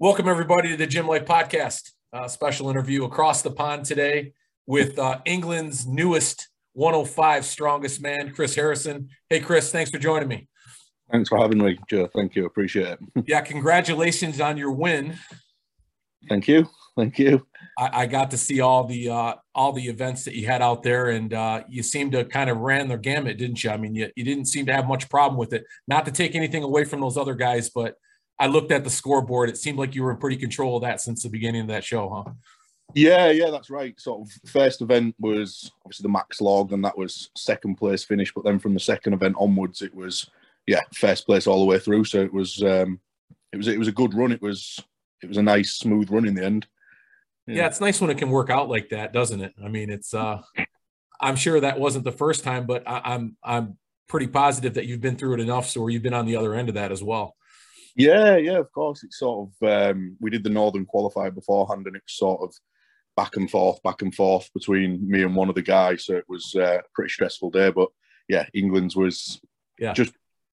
Welcome, everybody, to the Gym Life Podcast. Uh, special interview across the pond today with uh, England's newest 105 strongest man, Chris Harrison. Hey, Chris, thanks for joining me. Thanks for having me, Joe. Thank you. Appreciate it. yeah, congratulations on your win. Thank you. Thank you. I, I got to see all the uh, all the events that you had out there, and uh, you seemed to kind of ran the gamut, didn't you? I mean, you, you didn't seem to have much problem with it. Not to take anything away from those other guys, but I looked at the scoreboard. It seemed like you were in pretty control of that since the beginning of that show, huh? Yeah, yeah, that's right. Sort of first event was obviously the max log, and that was second place finish. But then from the second event onwards, it was yeah, first place all the way through. So it was um, it was it was a good run. It was it was a nice smooth run in the end. Yeah. yeah, it's nice when it can work out like that, doesn't it? I mean, it's uh, I'm sure that wasn't the first time, but I, I'm I'm pretty positive that you've been through it enough, so you've been on the other end of that as well. Yeah, yeah, of course. It's sort of um, we did the Northern qualifier beforehand, and it's sort of back and forth, back and forth between me and one of the guys. So it was uh, a pretty stressful day. But yeah, England's was yeah. just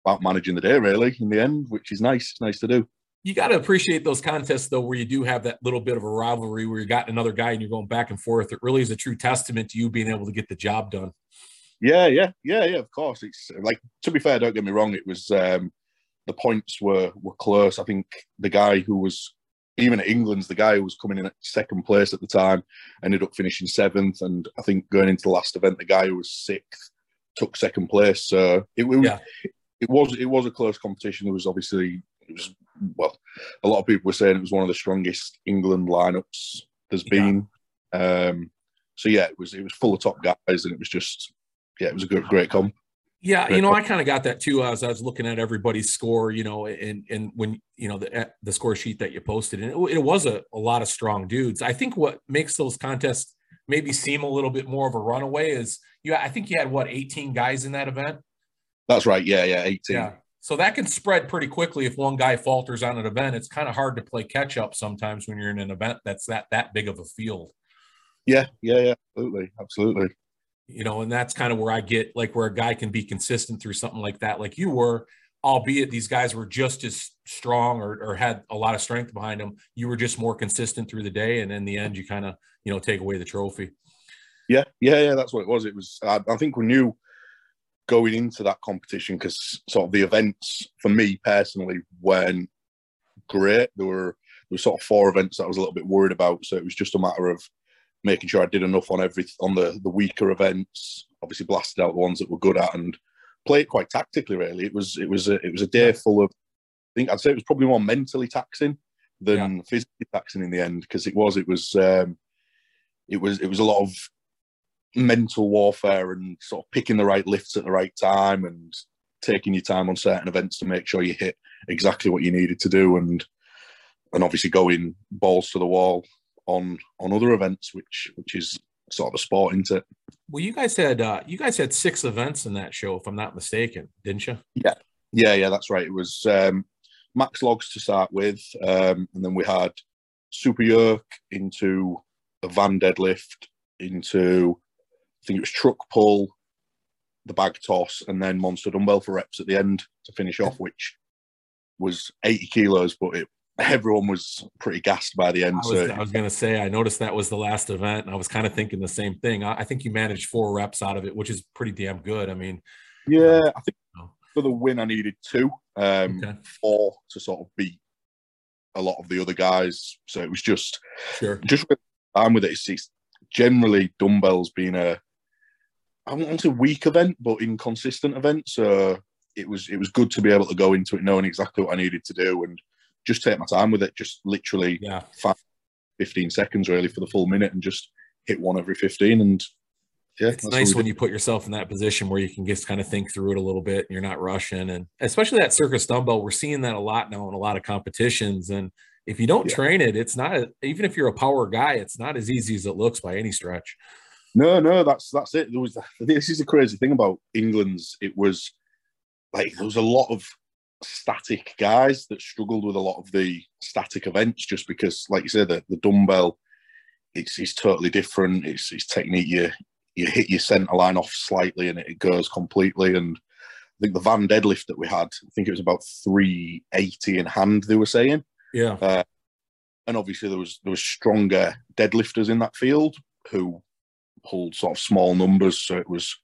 about managing the day really in the end, which is nice. Nice to do. You got to appreciate those contests though, where you do have that little bit of a rivalry, where you got another guy and you're going back and forth. It really is a true testament to you being able to get the job done. Yeah, yeah, yeah, yeah. Of course, it's like to be fair. Don't get me wrong. It was um, the points were were close. I think the guy who was even at England's the guy who was coming in at second place at the time ended up finishing seventh, and I think going into the last event, the guy who was sixth took second place. So it, it, yeah. it was it was a close competition. There was obviously it was well, a lot of people were saying it was one of the strongest England lineups there's been. Yeah. Um, so yeah, it was it was full of top guys, and it was just yeah, it was a good, great comp. Yeah, you know, I kind of got that too as I was looking at everybody's score, you know, and and when you know the eh, the score sheet that you posted, and it, it was a, a lot of strong dudes. I think what makes those contests maybe seem a little bit more of a runaway is you. I think you had what 18 guys in that event. That's right. Yeah, yeah, 18. Yeah. So that can spread pretty quickly if one guy falters on an event. It's kind of hard to play catch up sometimes when you're in an event that's that that big of a field. Yeah, yeah, yeah, absolutely, absolutely you know, and that's kind of where I get like where a guy can be consistent through something like that, like you were, albeit these guys were just as strong or, or had a lot of strength behind them. You were just more consistent through the day, and in the end, you kind of you know take away the trophy. Yeah, yeah, yeah. That's what it was. It was. I, I think we knew going into that competition because sort of the events for me personally weren't great. There were there were sort of four events that I was a little bit worried about. So it was just a matter of making sure I did enough on every on the the weaker events. Obviously, blasted out the ones that we're good at and played quite tactically. Really, it was it was a it was a day full of. I think I'd say it was probably more mentally taxing than yeah. physically taxing in the end because it was it was um, it was it was a lot of mental warfare and sort of picking the right lifts at the right time and taking your time on certain events to make sure you hit exactly what you needed to do and and obviously going balls to the wall on on other events, which which is sort of a sport, isn't it? Well, you guys had uh, you guys had six events in that show, if I'm not mistaken, didn't you? Yeah, yeah, yeah. That's right. It was um, max logs to start with, um, and then we had super yoke into a van deadlift into I think it was truck pull, the bag toss, and then monster dumbbell for reps at the end to finish off, which was 80 kilos, but it everyone was pretty gassed by the end. I was, so. was going to say, I noticed that was the last event, and I was kind of thinking the same thing. I, I, think you managed four reps out of it, which is pretty damn good. I mean, yeah, I think for the win, I needed two, um, okay. four to sort of beat a lot of the other guys. So it was just, sure, just I'm with it. It's, it's generally dumbbells being a, I won't say weak event, but inconsistent event. So it was it was good to be able to go into it knowing exactly what I needed to do and just take my time with it. Just literally yeah. five, 15 seconds really for the full minute and just hit one every 15. And yeah, it's nice when you put yourself in that position where you can just kind of think through it a little bit and you're not rushing. And especially that circus dumbbell, we're seeing that a lot now in a lot of competitions. And if you don't yeah. train it, it's not, even if you're a power guy, it's not as easy as it looks by any stretch. No, no, that's that's it. There was this is the crazy thing about England's. It was like there was a lot of static guys that struggled with a lot of the static events just because, like you said, the, the dumbbell it's, it's totally different. It's, it's technique. You you hit your center line off slightly and it goes completely. And I think the van deadlift that we had, I think it was about 380 in hand, they were saying. Yeah. Uh, and obviously there was there was stronger deadlifters in that field who pulled sort of small numbers. So it was,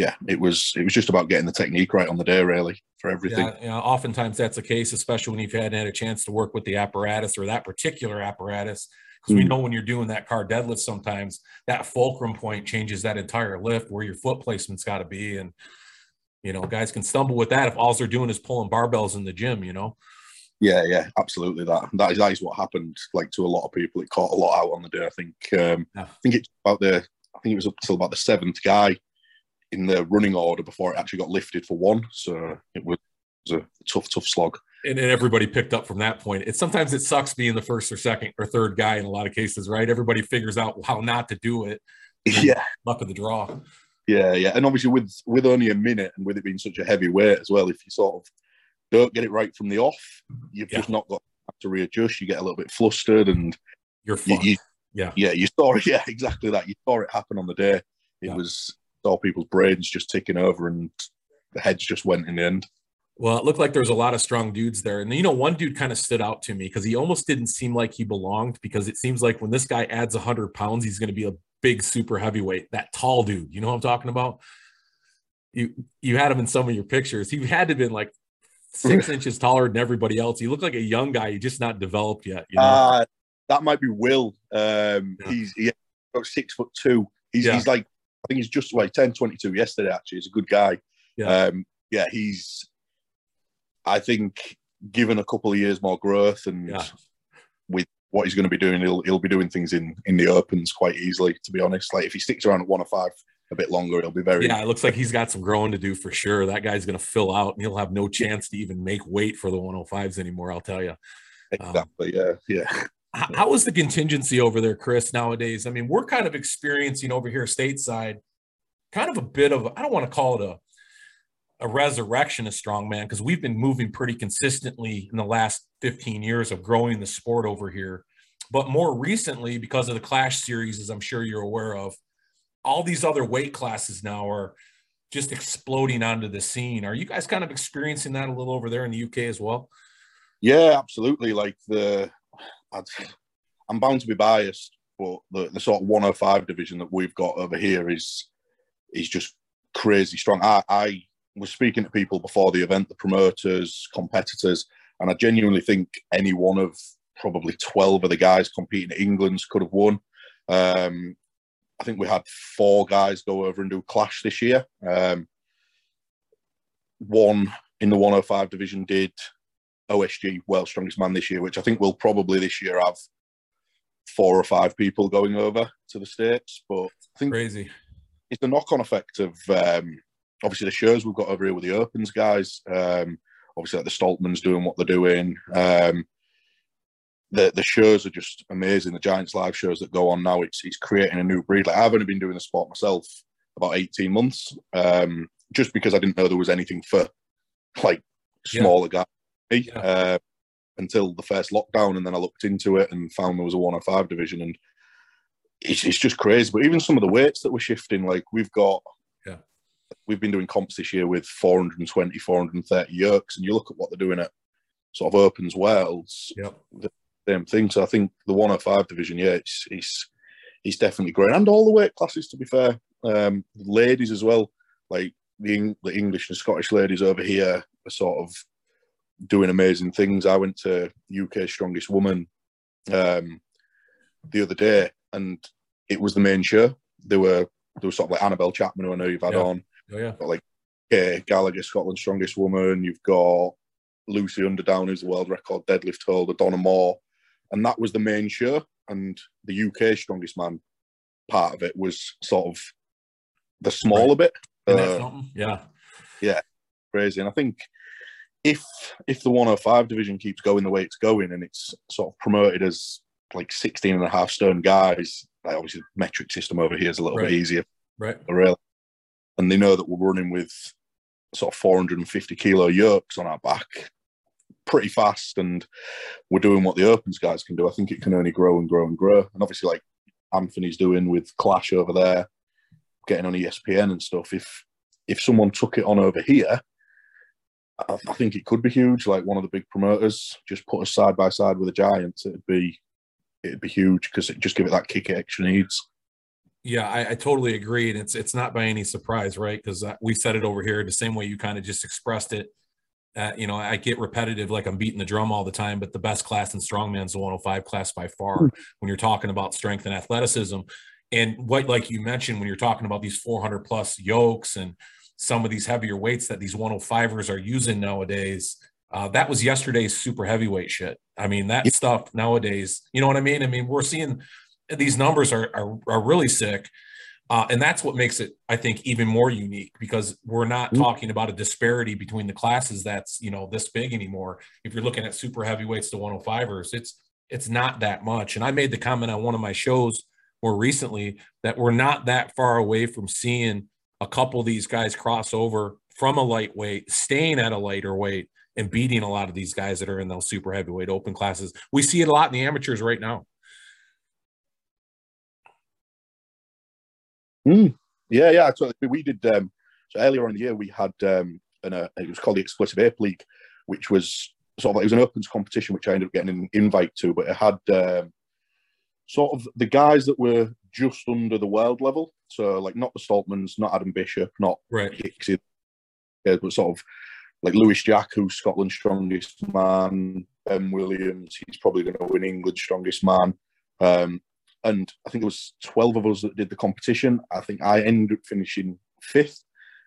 yeah, it was it was just about getting the technique right on the day, really, for everything. Yeah, you know, oftentimes that's the case, especially when you've had had a chance to work with the apparatus or that particular apparatus. Because we Mm. know when you're doing that car deadlift, sometimes that fulcrum point changes that entire lift where your foot placement's got to be. And, you know, guys can stumble with that if all they're doing is pulling barbells in the gym, you know? Yeah, yeah, absolutely. That that is that is what happened. Like to a lot of people, it caught a lot out on the day. I think. Um, Yeah. I think it's about the. I think it was up till about the seventh guy in the running order before it actually got lifted for one. So it was, it was a tough, tough slog. and, and everybody picked up from that point. It sometimes it sucks being the first or second or third guy in a lot of cases, right? Everybody figures out how not to do it. Yeah, Luck of the draw. yeah, yeah. And obviously with with only a minute and with it being such a heavy weight as well, if you sort of don't get it right from the off, you've Yeah. just not got to readjust. You get a little bit flustered and You're you, you, Yeah. yeah, you saw it. Yeah, exactly that. You saw it happen on the day. It Yeah. was saw people's brains just ticking over, and the heads just went in the end. Well, it looked like there was a lot of strong dudes there. And you know, one dude kind of stood out to me because he almost didn't seem like he belonged because it seems like when this guy adds 100 pounds, he's going to be a big super heavyweight, that tall dude. You know what I'm talking about? You you had him in some of your pictures. He had to have been like six inches taller than everybody else. He looked like a young guy. He just not developed yet. You know? Uh, that might be Will. Um, Yeah. He's he, about six foot two. He's, Yeah. he's like think he's just like 10, 22 yesterday. Actually, he's a good guy. Yeah. um, yeah. He's I think given a couple of years more growth and Yeah. what he's going to be doing, he'll he'll be doing things in in the opens quite easily. To be honest, like if he sticks around at one or five a bit longer, he'll be very Yeah, it looks like he's got some growing to do for sure. That guy's going to fill out and he'll have no chance to even make weight for the 105s anymore. I'll tell you. exactly. yeah, yeah. How is the contingency over there, Chris, nowadays? I mean, we're kind of experiencing over here stateside kind of a bit of, I don't want to call it a, a resurrection of strongman because we've been moving pretty consistently in the last 15 years of growing the sport over here. But more recently, because of the Clash series, as I'm sure you're aware of, all these other weight classes now are just exploding onto the scene. Are you guys kind of experiencing that a little over there in the UK as well? Yeah, absolutely. Like the, I'd, I'm bound to be biased, but the, the sort of 105 division that we've got over here is is just crazy strong. I, I was speaking to people before the event, the promoters, competitors, and I genuinely think any one of probably 12 of the guys competing in England's could have won. Um, I think we had four guys go over and do clash this year. Um, one in the 105 division did OSG World's Strongest Man this year, which I think we'll probably this year have four or five people going over to the States. But I think Crazy. it's the knock-on effect of um, obviously the shows we've got over here with the Opens guys. Um, obviously, like the Stoltmans doing what they're doing. Um, the the shows are just amazing. The Giants live shows that go on now, it's it's creating a new breed. Like I've only been doing the sport myself about eighteen months, um, just because I didn't know there was anything for like Yeah. smaller guys. Me, Yeah. uh, until the first lockdown, and then I looked into it and found there was a one or five division, and it's, it's just crazy. But even some of the weights that we're shifting, like we've got, Yeah. we've been doing comps this year with 420, 430 yokes, and you look at what they're doing at sort of opens worlds, Yep. same thing. So I think the 105 division, yeah, it's it's it's definitely great, and all the weight classes. To be fair, um, ladies as well, like the the English and Scottish ladies over here are sort of doing amazing things. I went to UK Strongest Woman um, the other day, and it was the main show. There were there was sort of like Annabelle Chapman, who I know you've had Yeah. on, Oh, yeah. got like Kay Gallagher, Scotland's strongest woman. You've got Lucy Underdown, who's the world record deadlift holder, Donna Moore, and that was the main show. And the UK strongest man part of it was sort of the smaller bit. Isn't Uh, something? Yeah. crazy. And I think if if the 105 division keeps going the way it's going and it's sort of promoted as like 16 and a half stone guys, like obviously the metric system over here is a little Right. bit easier Right. And they know that we're running with sort of 450 kilo yokes on our back pretty fast and we're doing what the opens guys can do. I think it can only grow and grow and grow. And obviously like Anthony's doing with Clash over there, getting on ESPN and stuff. If if someone took it on over here, I, I think it could be huge. Like one of the big promoters just put us side by side with the Giants. It'd be it'd be huge because it just give it that kick it extra needs. Yeah, I, I, totally agree, and it's it's not by any surprise, right? Because uh, we said it over here the same way you kind of just expressed it. Uh, you know, I get repetitive, like I'm beating the drum all the time, but the best class in strongman is the 105 class by far. Mm-hmm. When you're talking about strength and athleticism, and what, like you mentioned, when you're talking about these 400 plus yokes and some of these heavier weights that these 105ers are using nowadays, uh, that was yesterday's super heavyweight shit. I mean, that yep. stuff nowadays, you know what I mean? I mean, we're seeing these numbers are, are, are really sick. Uh, and that's what makes it, I think, even more unique because we're not mm-hmm. talking about a disparity between the classes that's you know this big anymore. If you're looking at super heavyweights to 105ers, it's it's not that much. And I made the comment on one of my shows more recently that we're not that far away from seeing a couple of these guys cross over from a lightweight, staying at a lighter weight, and beating a lot of these guys that are in those super heavyweight open classes. We see it a lot in the amateurs right now. Mm. Yeah, yeah. So we did um, so earlier in the year we had um, an, uh, it was called the Explosive Ape League, which was sort of like, it was an opens competition which I ended up getting an invite to, but it had um, sort of the guys that were just under the world level. So like not the Stoltmans, not Adam Bishop, not right. Hicks, but sort of like Lewis Jack, who's Scotland's strongest man, Ben Williams, he's probably going to win England's strongest man. Um, and I think it was 12 of us that did the competition. I think I ended up finishing fifth.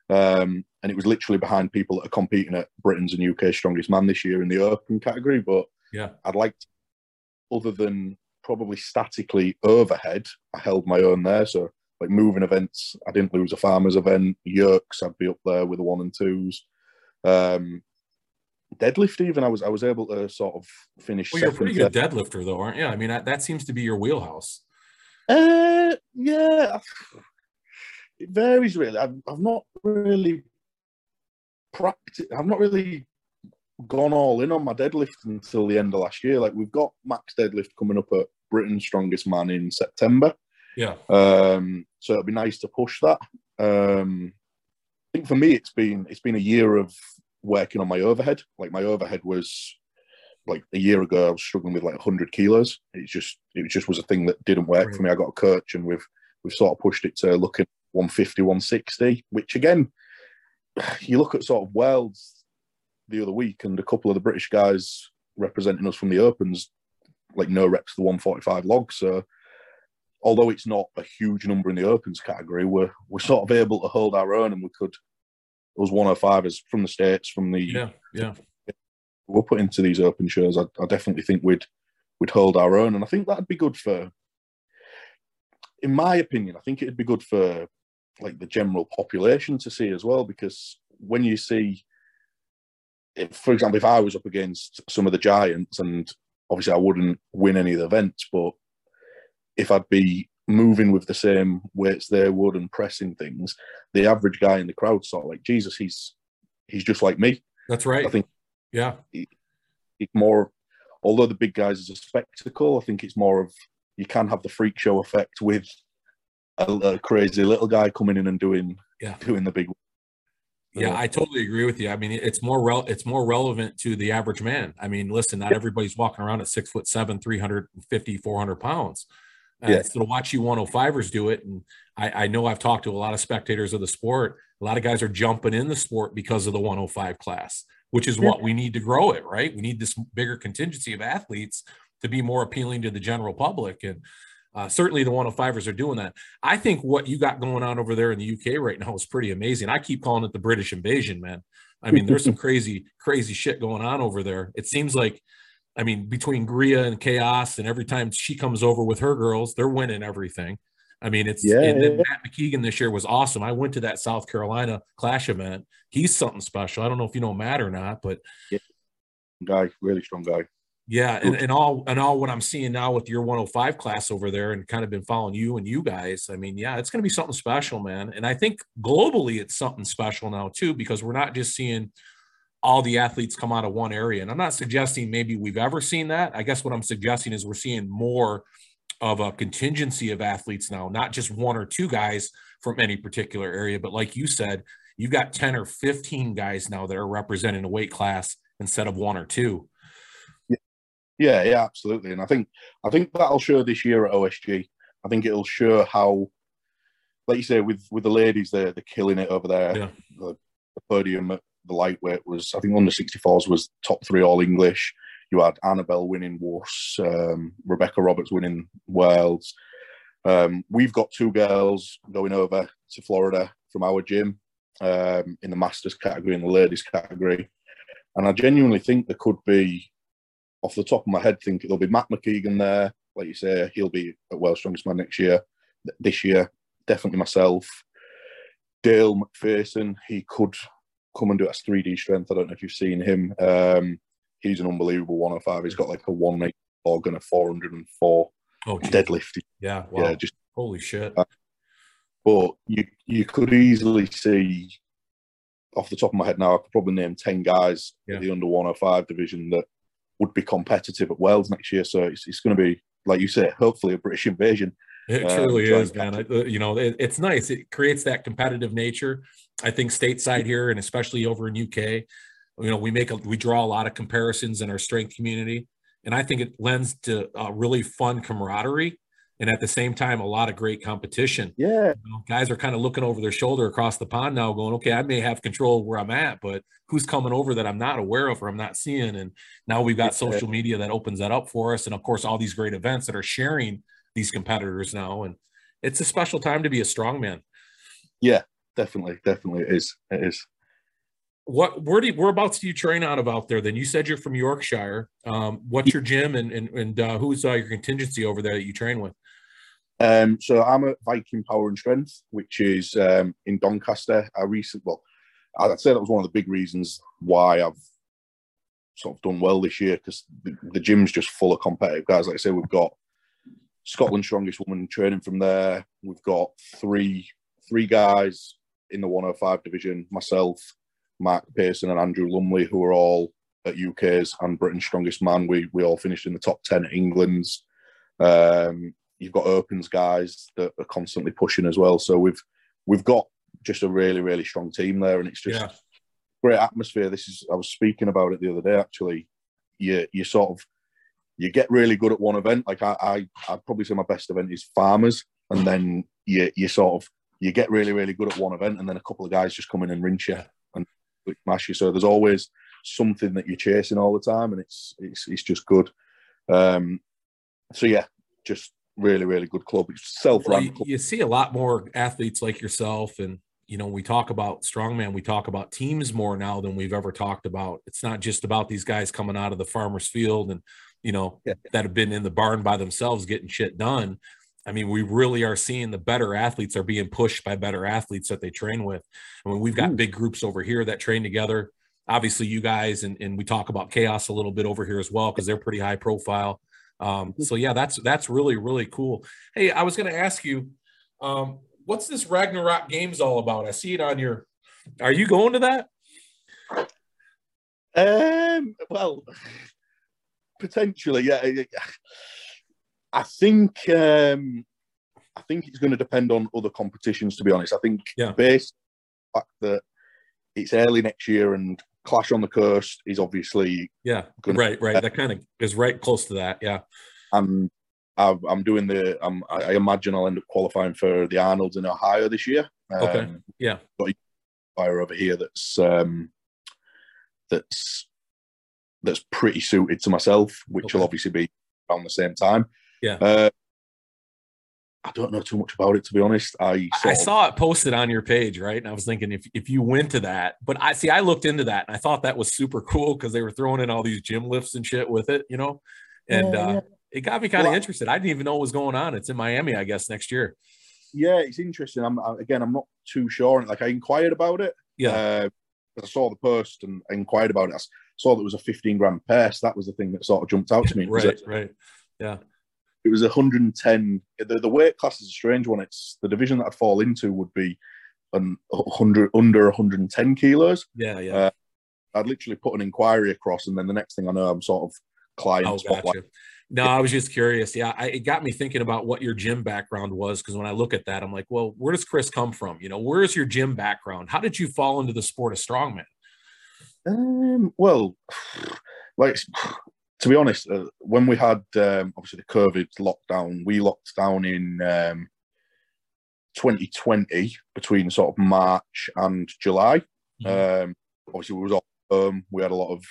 Um, and it was literally behind people that are competing at Britain's and UK's strongest man this year in the open category. But yeah, I'd like, to, other than probably statically overhead, I held my own there. So like moving events, I didn't lose a farmers event. Yerks, I'd be up there with the one and twos. Um, deadlift even I was I was able to sort of finish. Well, you're a pretty good deadlifter though, aren't you? I mean that, that seems to be your wheelhouse. Uh, yeah, it varies really. I've, I've not really practiced. I've not really gone all in on my deadlift until the end of last year. Like we've got max deadlift coming up at Britain's Strongest Man in September. Yeah. Um, so it'd be nice to push that. Um, I think for me, it's been it's been a year of working on my overhead. Like my overhead was like a year ago, I was struggling with like 100 kilos. It just it just was a thing that didn't work right. for me. I got a coach, and we've we've sort of pushed it to looking 150, 160. Which again, you look at sort of worlds the other week, and a couple of the British guys representing us from the opens, like no reps the 145 log. So although it's not a huge number in the opens category, we're we're sort of able to hold our own, and we could. It was 105 is from the states, from the yeah yeah we're put into these open shows, I, I definitely think we'd we'd hold our own, and I think that'd be good for. In my opinion, I think it'd be good for like the general population to see as well, because when you see, if, for example, if I was up against some of the giants, and obviously I wouldn't win any of the events, but if I'd be moving with the same weights they would and pressing things, the average guy in the crowd sort of like Jesus, he's he's just like me. That's right. I think yeah. It, more, although the big guys is a spectacle, I think it's more of you can have the freak show effect with a, a crazy little guy coming in and doing yeah doing the big. Yeah, I totally agree with you. I mean, it's more rel- it's more relevant to the average man. I mean, listen, not everybody's walking around at six foot seven, 350, 400 pounds. Uh, yeah. So to watch you 105ers do it, and I, I know I've talked to a lot of spectators of the sport. A lot of guys are jumping in the sport because of the 105 class which is what we need to grow it, right? We need this bigger contingency of athletes to be more appealing to the general public. And uh, certainly the 105ers are doing that. I think what you got going on over there in the UK right now is pretty amazing. I keep calling it the British invasion, man. I mean, there's some crazy, crazy shit going on over there. It seems like, I mean, between Gria and Chaos, and every time she comes over with her girls, they're winning everything. I mean, it's yeah, and then Matt McKeegan this year was awesome. I went to that South Carolina Clash event. He's something special. I don't know if you know Matt or not, but yeah. guy, really strong guy. Yeah, and, and all and all what I'm seeing now with your 105 class over there, and kind of been following you and you guys. I mean, yeah, it's going to be something special, man. And I think globally, it's something special now too, because we're not just seeing all the athletes come out of one area. And I'm not suggesting maybe we've ever seen that. I guess what I'm suggesting is we're seeing more of a contingency of athletes now, not just one or two guys from any particular area, but like you said, you've got 10 or 15 guys now that are representing a weight class instead of one or two. Yeah, Yeah, absolutely. And I think I think that'll show this year at OSG. I think it'll show how, like you say, with with the ladies, they're they're killing it over there. Yeah. The, the podium at the lightweight was, I think, under 64s was top three all English. You had Annabelle winning WUS, um, Rebecca Roberts winning Worlds. Um, we've got two girls going over to Florida from our gym um, in the masters category and the ladies category. And I genuinely think there could be, off the top of my head, think there'll be Matt McKeegan there. Like you say, he'll be at World Strongest Man next year. This year, definitely myself. Dale McPherson, he could come and do it as 3D strength. I don't know if you've seen him. Um, he's an unbelievable 105. He's got like a 184 and a 404 Oh, geez. deadlift. yeah. Wow. Yeah, just Holy shit. Uh, but you you could easily see off the top of my head now, I could probably name 10 guys Yeah. in the under 105 division that would be competitive at Worlds next year. So it's, it's going to be, like you say, hopefully a British invasion. It Um, truly is, man. I, uh, you know, it, it's nice. It creates that competitive nature. I think stateside here, and especially over in UK, you know, we make a, we draw a lot of comparisons in our strength community, and I think it lends to a really fun camaraderie, and at the same time, a lot of great competition. Yeah. You know, guys are kind of looking over their shoulder across the pond now, going, "Okay, I may have control of where I'm at, but who's coming over that I'm not aware of or I'm not seeing?" And now we've got social media that opens that up for us, and of course, all these great events that are sharing these competitors now, and it's a special time to be a strongman. Yeah, definitely. Definitely. It is. It is. What where do you, whereabouts do you train out of out there? Then you said you're from Yorkshire. Um, what's your gym and and, and uh, who's uh, your contingency over there that you train with? Um, so I'm at Viking Power and Strength, which is um, in Doncaster. I recently, well, I'd say that was one of the big reasons why I've sort of done well this year because the, the gym's just full of competitive guys. Like I say, we've got Scotland's strongest woman training from there. We've got three three guys in the 105 division. Myself, Mark Pearson, and Andrew Lumley, who are all at UK's and Britain's strongest man. We we all finished in the top ten at England's. Um, you've got opens guys that are constantly pushing as well. So we've we've got just a really really strong team there, and it's just Yeah. great atmosphere. This is I was speaking about it the other day. Actually, you you sort of you get really good at one event. Like I I I'd probably say my best event is farmers, and then you you sort of you get really really good at one event, and then a couple of guys just come in and rinse you and mash you. So there's always something that you're chasing all the time, and it's it's it's just good. Um, so yeah, just really really good club. It's self Well, you, you see a lot more athletes like yourself and you know we talk about strongman we talk about teams more now than we've ever talked about it's not just about these guys coming out of the farmers field and you know Yeah. that have been in the barn by themselves getting shit done. I mean we really are seeing the better athletes are being pushed by better athletes that they train with. I mean we've got Ooh. big groups over here that train together. Obviously you guys and, and we talk about chaos a little bit over here as well because they're pretty high profile. Um, so yeah that's that's really really cool. Hey i was going to ask you um, what's this ragnarok games all about? I see it on your are you going to that? Um, well, potentially, yeah. I think um, I think it's going to depend on other competitions. To be honest, I think Yeah. based on the fact that it's early next year and Clash on the Coast is obviously, yeah Gonna- right right that kind of is right close to that yeah and I'm, I'm doing the. I'm, I I imagine I'll end up qualifying for the Arnold's in Ohio this year. Okay. Um, Yeah. But fire over here that's um, that's that's pretty suited to myself, which Okay. will obviously be around the same time. Yeah. Uh, I don't know too much about it to be honest. I I- sort of- saw it posted on your page, right? And I was thinking if if you went to that, but I see I looked into that and I thought that was super cool because they were throwing in all these gym lifts and shit with it, you know. And Yeah, uh it got me kind of Well, interested. I didn't even know what was going on. It's in Miami, I guess, next year. yeah, it's interesting. I'm again, I'm not too sure. Like I inquired about it. Yeah. Uh, 'cause I saw the post and I inquired about it. Saw that it was a 15 grand purse. That was the thing that sort of jumped out to me. A- right, right. Yeah. it was 110. The, the weight class is a strange one. It's the division that I'd fall into would be an 100 under 110 kilos. Yeah, yeah. Uh, I'd literally put an inquiry across, and then the next thing I know, I'm sort of client Oh, spotlight. gotcha. No, I was just curious. Yeah, I, it got me thinking about what your gym background was because when I look at that, I'm like, well, where does Chris come from? You know, where's your gym background? How did you fall into the sport of strongman? Um, well, like to be honest, uh, when we had um, obviously the COVID lockdown, we locked down in um, 2020 between sort of March and July. Mm-hmm. Um, obviously, we was all home. We had a lot of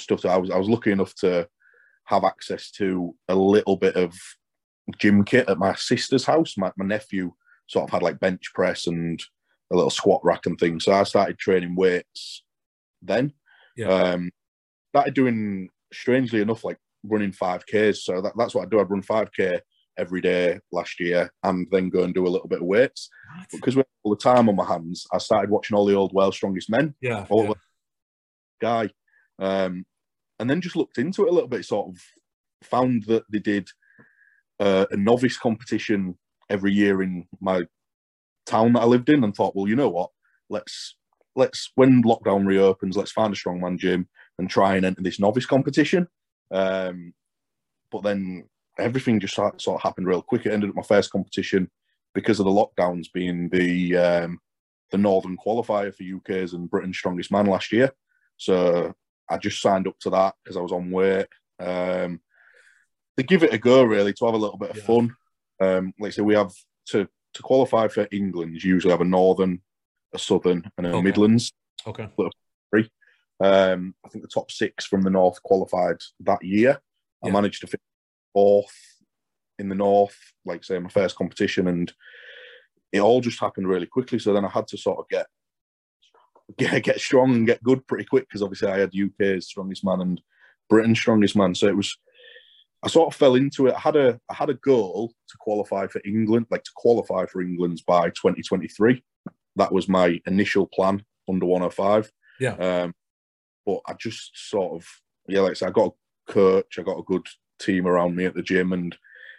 stuff. That I was I was lucky enough to have access to a little bit of gym kit at my sister's house. My, my nephew sort of had like bench press and a little squat rack and things. So I started training weights then. Yeah. Um, started doing strangely enough like running 5Ks. So that, that's what I do. I'd run 5K every day last year and then go and do a little bit of weights. What? Because we had all the time on my hands, I started watching all the old World's Strongest Men. Yeah. All yeah. guy. Um, and then just looked into it a little bit, sort of found that they did uh, a novice competition every year in my town that I lived in and thought, well, you know what? Let's let's when lockdown reopens, let's find a strongman gym and try and enter this novice competition. Um, but then everything just sort of happened real quick. It ended up my first competition because of the lockdowns being the um, the Northern qualifier for UK's and Britain's strongest man last year. So I just signed up to that because I was on weight. Um, to give it a go, really, to have a little bit of yeah. fun. Um, like I say, we have to to qualify for England. You usually have a Northern, a Southern, and a okay. Midlands. Okay. Three. Um, I think the top six from the North qualified that year. Yeah. I managed to finish fourth in the North, like say my first competition, and it all just happened really quickly. So then I had to sort of get get get strong and get good pretty quick because obviously I had UK's strongest man and Britain's strongest man. So it was I sort of fell into it. I had a I had a goal to qualify for England, like to qualify for England's by 2023. That was my initial plan under 105. Yeah. Um, but I just sort of yeah, like I said, I got a coach, I got a good team around me at the gym, and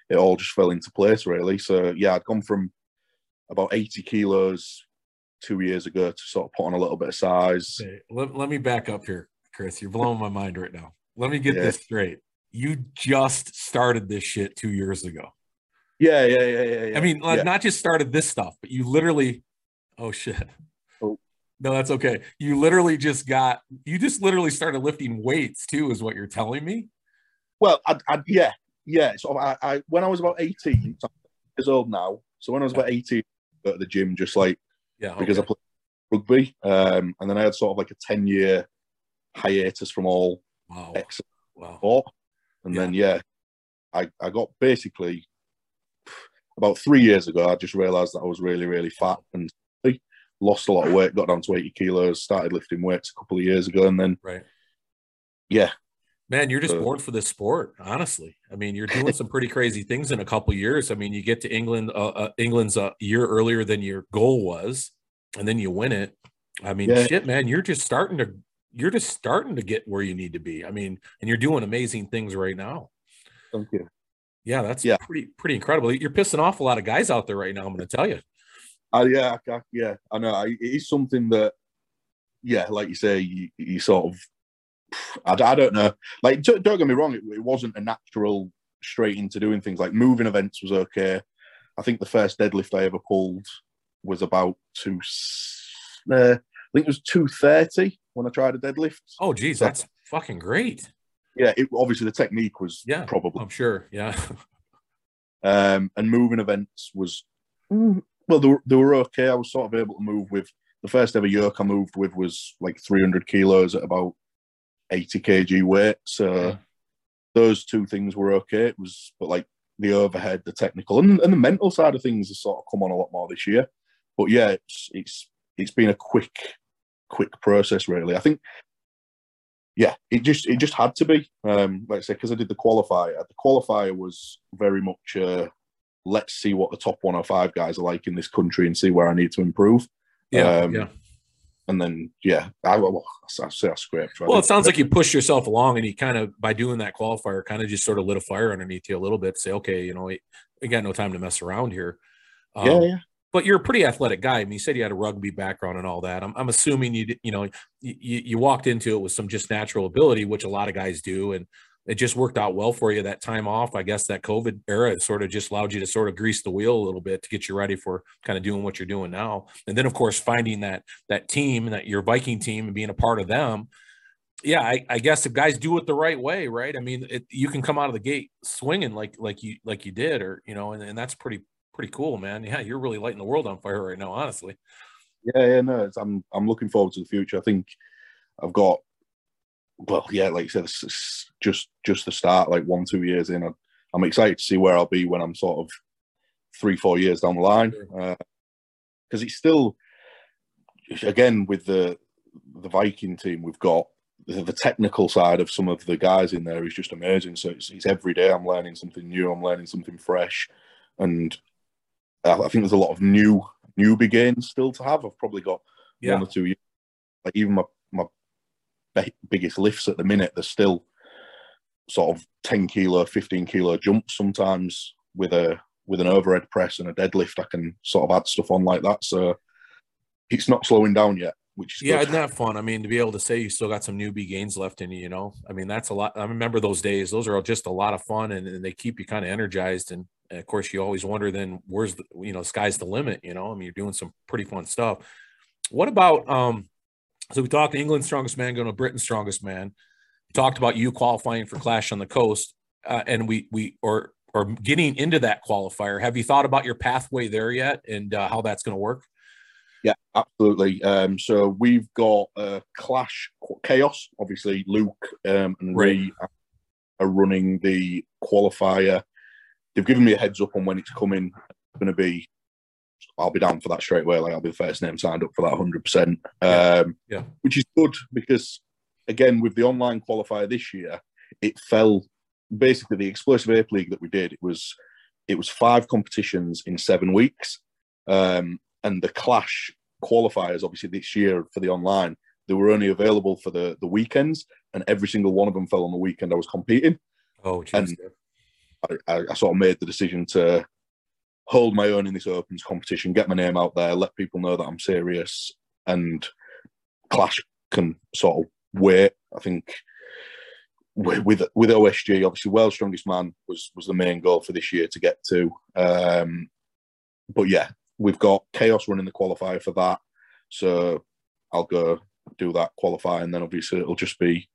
it all just fell into place really. So yeah, I'd gone from about 80 kilos two years ago to sort of put on a little bit of size. Okay. Let, let me back up here, Chris. You're blowing my mind right now. Let me get yeah. this straight. You just started this shit two years ago. Yeah, yeah, yeah, yeah. yeah. I mean, like, yeah. not just started this stuff, but you literally, oh shit. Oh. No, that's okay. You literally just got, you just literally started lifting weights too, is what you're telling me. Well, I, I yeah, yeah. So I, I, when I was about 18, years old now. So when I was about 18, I go to the gym just like yeah, okay. because I played rugby, um, and then I had sort of like a ten year hiatus from all wow. wow. and yeah. then yeah, I I got basically about three years ago. I just realised that I was really really fat and lost a lot of weight, got down to eighty kilos, started lifting weights a couple of years ago, and then right, yeah. Man, you're just uh, born for this sport. Honestly, I mean, you're doing some pretty crazy things in a couple years. I mean, you get to England, uh, uh, England's a year earlier than your goal was, and then you win it. I mean, yeah. shit, man, you're just starting to you're just starting to get where you need to be. I mean, and you're doing amazing things right now. Thank you. Yeah, that's yeah. pretty pretty incredible. You're pissing off a lot of guys out there right now. I'm going to tell you. Uh, yeah, I, yeah, I know. I, it is something that, yeah, like you say, you, you sort of, I, I don't know. Like, don't, don't get me wrong, it, it wasn't a natural straight into doing things. Like moving events was okay. I think the first deadlift I ever pulled was about two. Uh, I think it was two thirty when I tried a deadlift. Oh, geez, so, that's fucking great. Yeah, it, obviously the technique was yeah, probably. I'm sure. Yeah. um, and moving events was mm, well, they were, they were okay. I was sort of able to move with the first ever yoke I moved with was like 300 kilos at about 80 kg weight. So yeah. those two things were okay. It was, but like the overhead, the technical, and, and the mental side of things has sort of come on a lot more this year. But yeah, it's it's it's been a quick quick process really. I think yeah, it just it just had to be. Um, like I said, because I did the qualifier. The qualifier was very much uh, let's see what the top 105 guys are like in this country and see where I need to improve. Yeah, um, yeah. And then yeah, I, well, I say I scraped. Right? Well, it sounds like you pushed yourself along, and you kind of by doing that qualifier, kind of just sort of lit a fire underneath you a little bit. Say, okay, you know, we, we got no time to mess around here. Um, yeah, yeah but you're a pretty athletic guy. I mean, you said you had a rugby background and all that. I'm, I'm assuming you, you know, you, you walked into it with some just natural ability, which a lot of guys do. And it just worked out well for you that time off. I guess that COVID era sort of just allowed you to sort of grease the wheel a little bit to get you ready for kind of doing what you're doing now. And then of course, finding that, that team that your Viking team and being a part of them, yeah, I, I, guess if guys do it the right way, right? I mean, it, you can come out of the gate swinging like like you like you did, or you know, and, and that's pretty pretty cool, man. Yeah, you're really lighting the world on fire right now, honestly. Yeah, yeah, no, I'm I'm looking forward to the future. I think I've got, well, yeah, like you said, it's just just the start, like one two years in. I'm excited to see where I'll be when I'm sort of three four years down the line, because uh, it's still, again, with the the Viking team, we've got the, the, technical side of some of the guys in there is just amazing. So it's, it's every day I'm learning something new, I'm learning something fresh, and I, I think there's a lot of new new gains still to have. I've probably got yeah. one or two years. Like even my biggest lifts at the minute, they're still sort of 10 kilo, 15 kilo jumps sometimes with a with an overhead press and a deadlift. I can sort of add stuff on like that. So it's not slowing down yet which yeah, isn't that fun? I mean, to be able to say you still got some newbie gains left in you, you know, I mean, that's a lot. I remember those days; those are just a lot of fun, and, and they keep you kind of energized. And, and, of course, you always wonder then where's the you know sky's the limit. You know, I mean, you're doing some pretty fun stuff. What about um? So we talked England's strongest man going to Britain's strongest man. We talked about you qualifying for Clash on the Coast, uh, and we we or or getting into that qualifier. Have you thought about your pathway there yet, and uh, how that's going to work? Yeah, absolutely. Um, so we've got uh, Clash Chaos. Obviously, Luke um, and Ray are running the qualifier. They've given me a heads up on when it's coming. It's going to be. I'll be down for that straight away. Like I'll be the first name signed up for that 100. percent um, Yeah, which is good because again with the online qualifier this year, it fell basically the explosive ape league that we did. It was it was five competitions in seven weeks. Um, and the Clash qualifiers, obviously this year for the online, they were only available for the the weekends, and every single one of them fell on the weekend I was competing. Oh, geez. and I, I, sort of made the decision to hold my own in this opens competition, get my name out there, let people know that I'm serious, and Clash can sort of wait. I think with with OSG, obviously, world's strongest man was was the main goal for this year to get to. Um, but yeah, we've got Chaos running the qualifier for that. So I'll go do that qualify, and then obviously it'll just be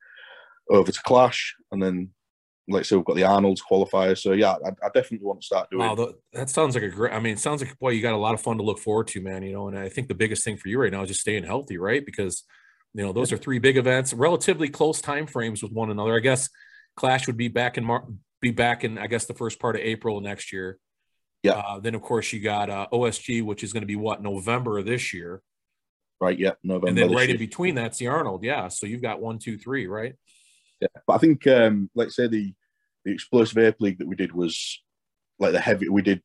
over to Clash, and then let's say we've got the Arnold's qualifier. So yeah, I, I definitely want to start doing. Wow, that, that sounds like a great. I mean, it sounds like boy, you got a lot of fun to look forward to, man. You know, and I think the biggest thing for you right now is just staying healthy, right? Because you know those are three big events, relatively close time frames with one another. I guess Clash would be back in Mar- be back in I guess the first part of April next year. Yeah. Uh, then of course you got uh, OSG, which is going to be what November of this year. Right. Yeah. November. And then right year. in between that's the Arnold. Yeah. So you've got one, two, three, right? Yeah. But I think um, let's say the the explosive ape league that we did was like the heavy. We did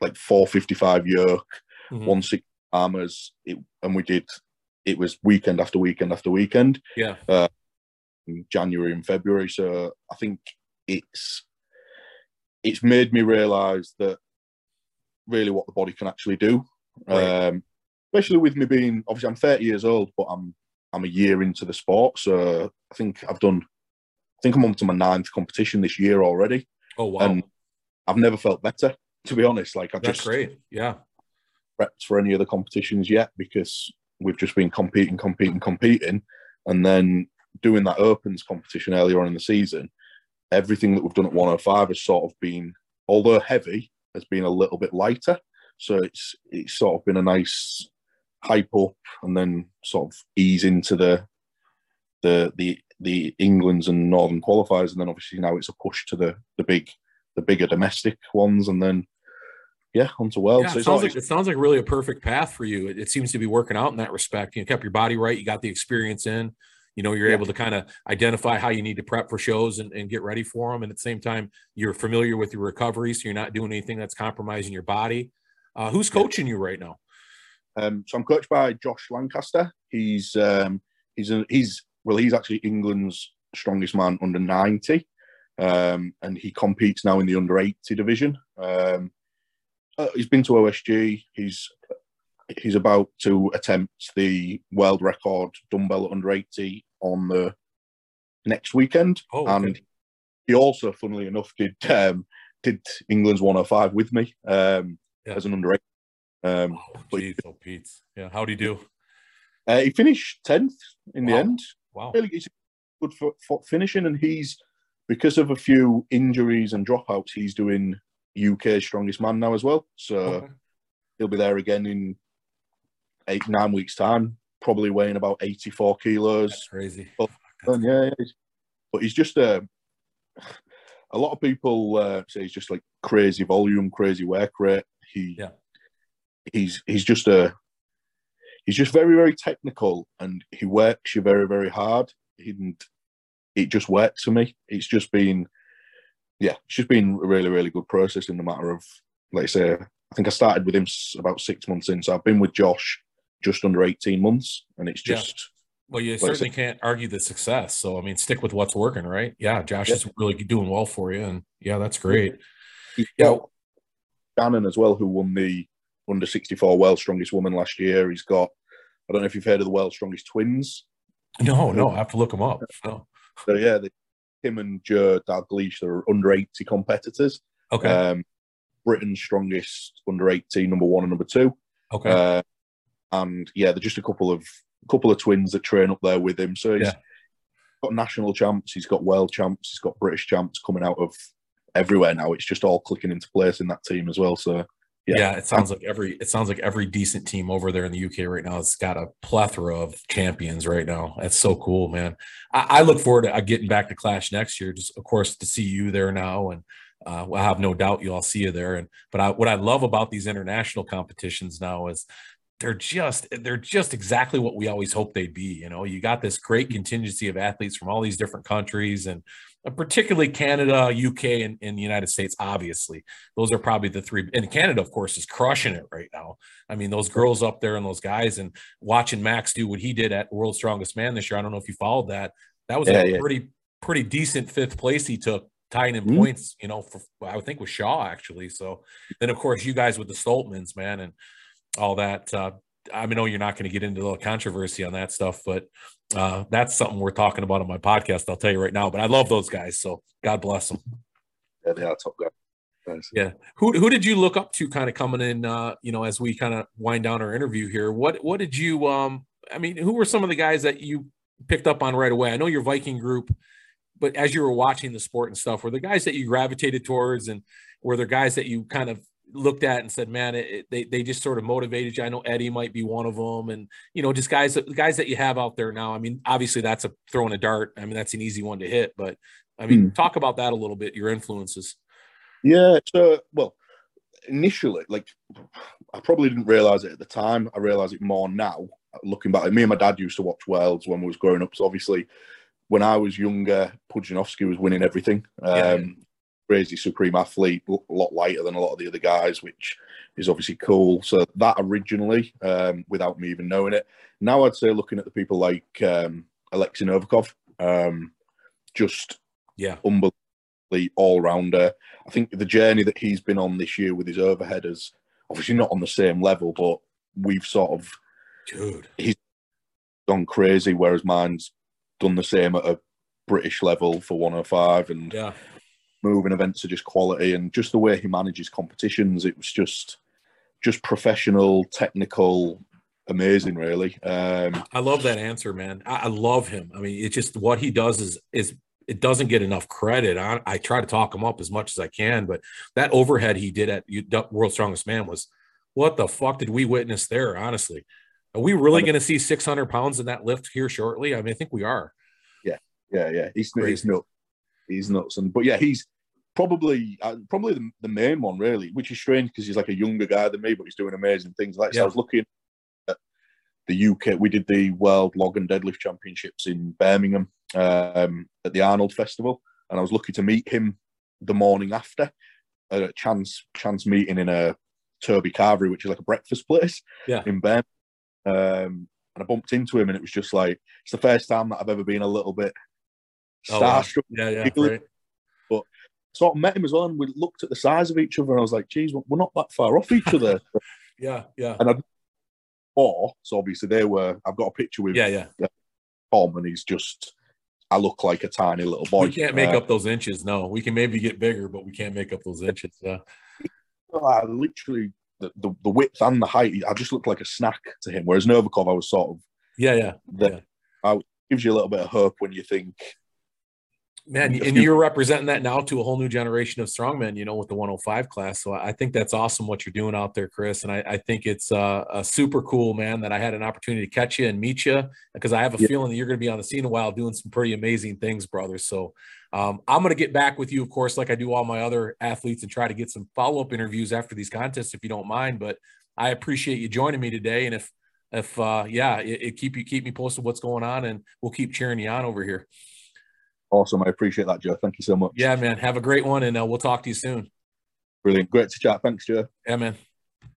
like four fifty five yoke, mm-hmm. one six armors, it, and we did. It was weekend after weekend after weekend. Yeah. Uh, January and February. So I think it's it's made me realise that really what the body can actually do. Right. Um, especially with me being obviously I'm 30 years old, but I'm I'm a year into the sport, so I think I've done. I think I'm on to my ninth competition this year already. Oh wow! And I've never felt better, to be honest. Like I That's just great. Yeah. Prepped for any other competitions yet because we've just been competing, competing, competing, and then doing that opens competition earlier on in the season. Everything that we've done at 105 has sort of been, although heavy, has been a little bit lighter. So it's it's sort of been a nice hype up and then sort of ease into the the the the England's and Northern qualifiers, and then obviously now it's a push to the the big the bigger domestic ones, and then yeah, onto world. Yeah, so it sounds like it sounds like really a perfect path for you. It, it, seems to be working out in that respect. You kept your body right, you got the experience in you know you're yeah. able to kind of identify how you need to prep for shows and, and, get ready for them and at the same time you're familiar with your recovery so you're not doing anything that's compromising your body uh, who's coaching you right now um, so i'm coached by josh lancaster he's um, he's a, he's well he's actually england's strongest man under 90 um, and he competes now in the under 80 division um, uh, he's been to osg he's he's about to attempt the world record dumbbell under 80 on the next weekend. Oh, okay. And he also, funnily enough, did um, did England's 105 with me um, yeah. as an under 80. Um, oh, geez, but, oh, Pete. Yeah, how'd he do? Uh, he finished 10th in wow. the end. Wow. Really, he's, good for, for finishing, and he's because of a few injuries and dropouts, he's doing UK's strongest man now as well. So Okay. he'll be there again in eight nine weeks time, probably weighing about eighty four kilos. That's crazy. And yeah, yeah, he's- but he's just a. A lot of people uh, say he's just like crazy volume, crazy work rate. He, Yeah. he's he's just a. He's just very very technical, and he works you very very hard. And it just works for me. It's just been, yeah, it's just been a really really good process in the matter of, like I say, I think I started with him about six months in. So I've been with Josh just under eighteen months, and it's Yeah. just. Well, you I certainly can't argue the success. So, I mean, stick with what's working, right? Yeah, Josh Yeah. is really doing well for you, and yeah, that's great. Yeah. got Shannon as well, who won the under 64 World's Strongest Woman last year. He's got, I don't know if you've heard of the World's Strongest Twins. No, no, I have to look them up. No. So, yeah, the, him and Joe Dalgleish are under 80 competitors. Okay. Um, Britain's strongest under 18, number one and number two. okay. Uh, and yeah, they're just a couple of couple of twins that train up there with him. So he's Yeah. got national champs, he's got world champs, he's got British champs coming out of everywhere now. It's just all clicking into place in that team as well. So yeah. yeah. it sounds like every it sounds like every decent team over there in the UK right now has got a plethora of champions right now. That's so cool, man. I, I look forward to uh, getting back to Clash next year. Just of course to see you there now, and uh, I have no doubt you'll all see you there. And but I, what I love about these international competitions now is they're just they're just exactly what we always hope they'd be. You know, you got this great contingency of athletes from all these different countries, and particularly Canada, UK, and, and the United States. Obviously, those are probably the three. And Canada, of course, is crushing it right now. I mean, those girls up there and those guys, and watching Max do what he did at World's Strongest Man this year. I don't know if you followed that. That was Yeah, a yeah. pretty pretty decent fifth place he took, tying in Mhm. points. You know, for I think with Shaw actually. So then, of course, you guys with the Stoltmans, man, and all that. Uh, I mean, I know you're not going to get into the controversy on that stuff, but uh, that's something we're talking about on my podcast. I'll tell you right now. But I love those guys, so God bless them. yeah, they are top guys. Nice. Yeah. Who who did you look up to kind of coming in uh, you know, as we kind of wind down our interview here? What what did you um I mean, who were some of the guys that you picked up on right away? I know your Viking group, but as you were watching the sport and stuff, were the guys that you gravitated towards and were there guys that you kind of looked at and said, man, it, it- they, they just sort of motivated you. I know Eddie might be one of them. And, you know, just guys, guys that you have out there now. I mean, obviously that's a throwing a dart. I mean, that's an easy one to hit, but I mean, talk about that a little bit, your influences. Yeah, so well, initially, like I probably didn't realize it at the time. I realize it more now. Looking back, me and my dad used to watch Worlds when we was growing up. So obviously, when I was younger, Pudzianowski was winning everything. Um, Yeah. Crazy supreme athlete, a lot lighter than a lot of the other guys, which is obviously cool. So that originally, um, without me even knowing it. Now I'd say looking at the people like um, Alexei Novikov, um, just Yeah. unbelievably all rounder. I think the journey that he's been on this year with his overheaders, obviously not on the same level, but we've sort of Dude. gone crazy, whereas mine's done the same at a British level for 105 and Yeah. Moving events are just quality and just the way he manages competitions. It was just just professional, technical, amazing, really. Um, I love that answer, man. I, I love him. I mean, it's just what he does is is it doesn't get enough credit. I, I try to talk him up as much as I can, but that overhead he did at World's Strongest Man was what the fuck did we witness there? Honestly, are we really going to see 600 pounds in that lift here shortly? I mean, I think we are. yeah, yeah, yeah. he's, he's nuts. He's nuts, and but yeah, he's probably uh, probably the, the main one, really, which is strange because he's like a younger guy than me, but he's doing amazing things. Like so I was looking at the UK. We did the World Log and Deadlift Championships in Birmingham um, at the Arnold Festival, and I was lucky to meet him the morning after a chance chance meeting in a Toby Carvery, which is like a breakfast place Yeah. in Birmingham. Um, and I bumped into him, and it was just like it's the first time that I've ever been a little bit Oh, wow. starstruck. Yeah, yeah, right. Sort of met him as well, and we looked at the size of each other, and I was like, "Geez, we're not that far off each other." Yeah, yeah, and I, or so obviously they were. I've got a picture with yeah, yeah. Tom, and he's just. I look like a tiny little boy. We can't make Uh, up those inches. No, we can maybe get bigger, but we can't make up those inches. Yeah, Well, I literally the, the, the width and the height. I just looked like a snack to him. Whereas Novikov, I was sort of yeah, yeah. the, Yeah. I gives you a little bit of hope when you think man and you're representing that now to a whole new generation of strongmen you know with the 105 class. So i think that's awesome what you're doing out there chris. And i, I think it's uh, uh, super cool man that i had an opportunity to catch you and meet you because i have a Yeah. feeling that you're going to be on the scene a while doing some pretty amazing things brother. So um, i'm going to get back with you of course like i do all my other athletes and try to get some follow-up interviews after these contests if you don't mind. But i appreciate you joining me today. And if if uh yeah it, it keep you keep me posted what's going on and we'll keep cheering you on over here awesome. I appreciate that, Joe. Thank you so much. yeah man have a great one and uh, we'll talk to you soon Brilliant. Great to chat. Thanks, Joe. yeah man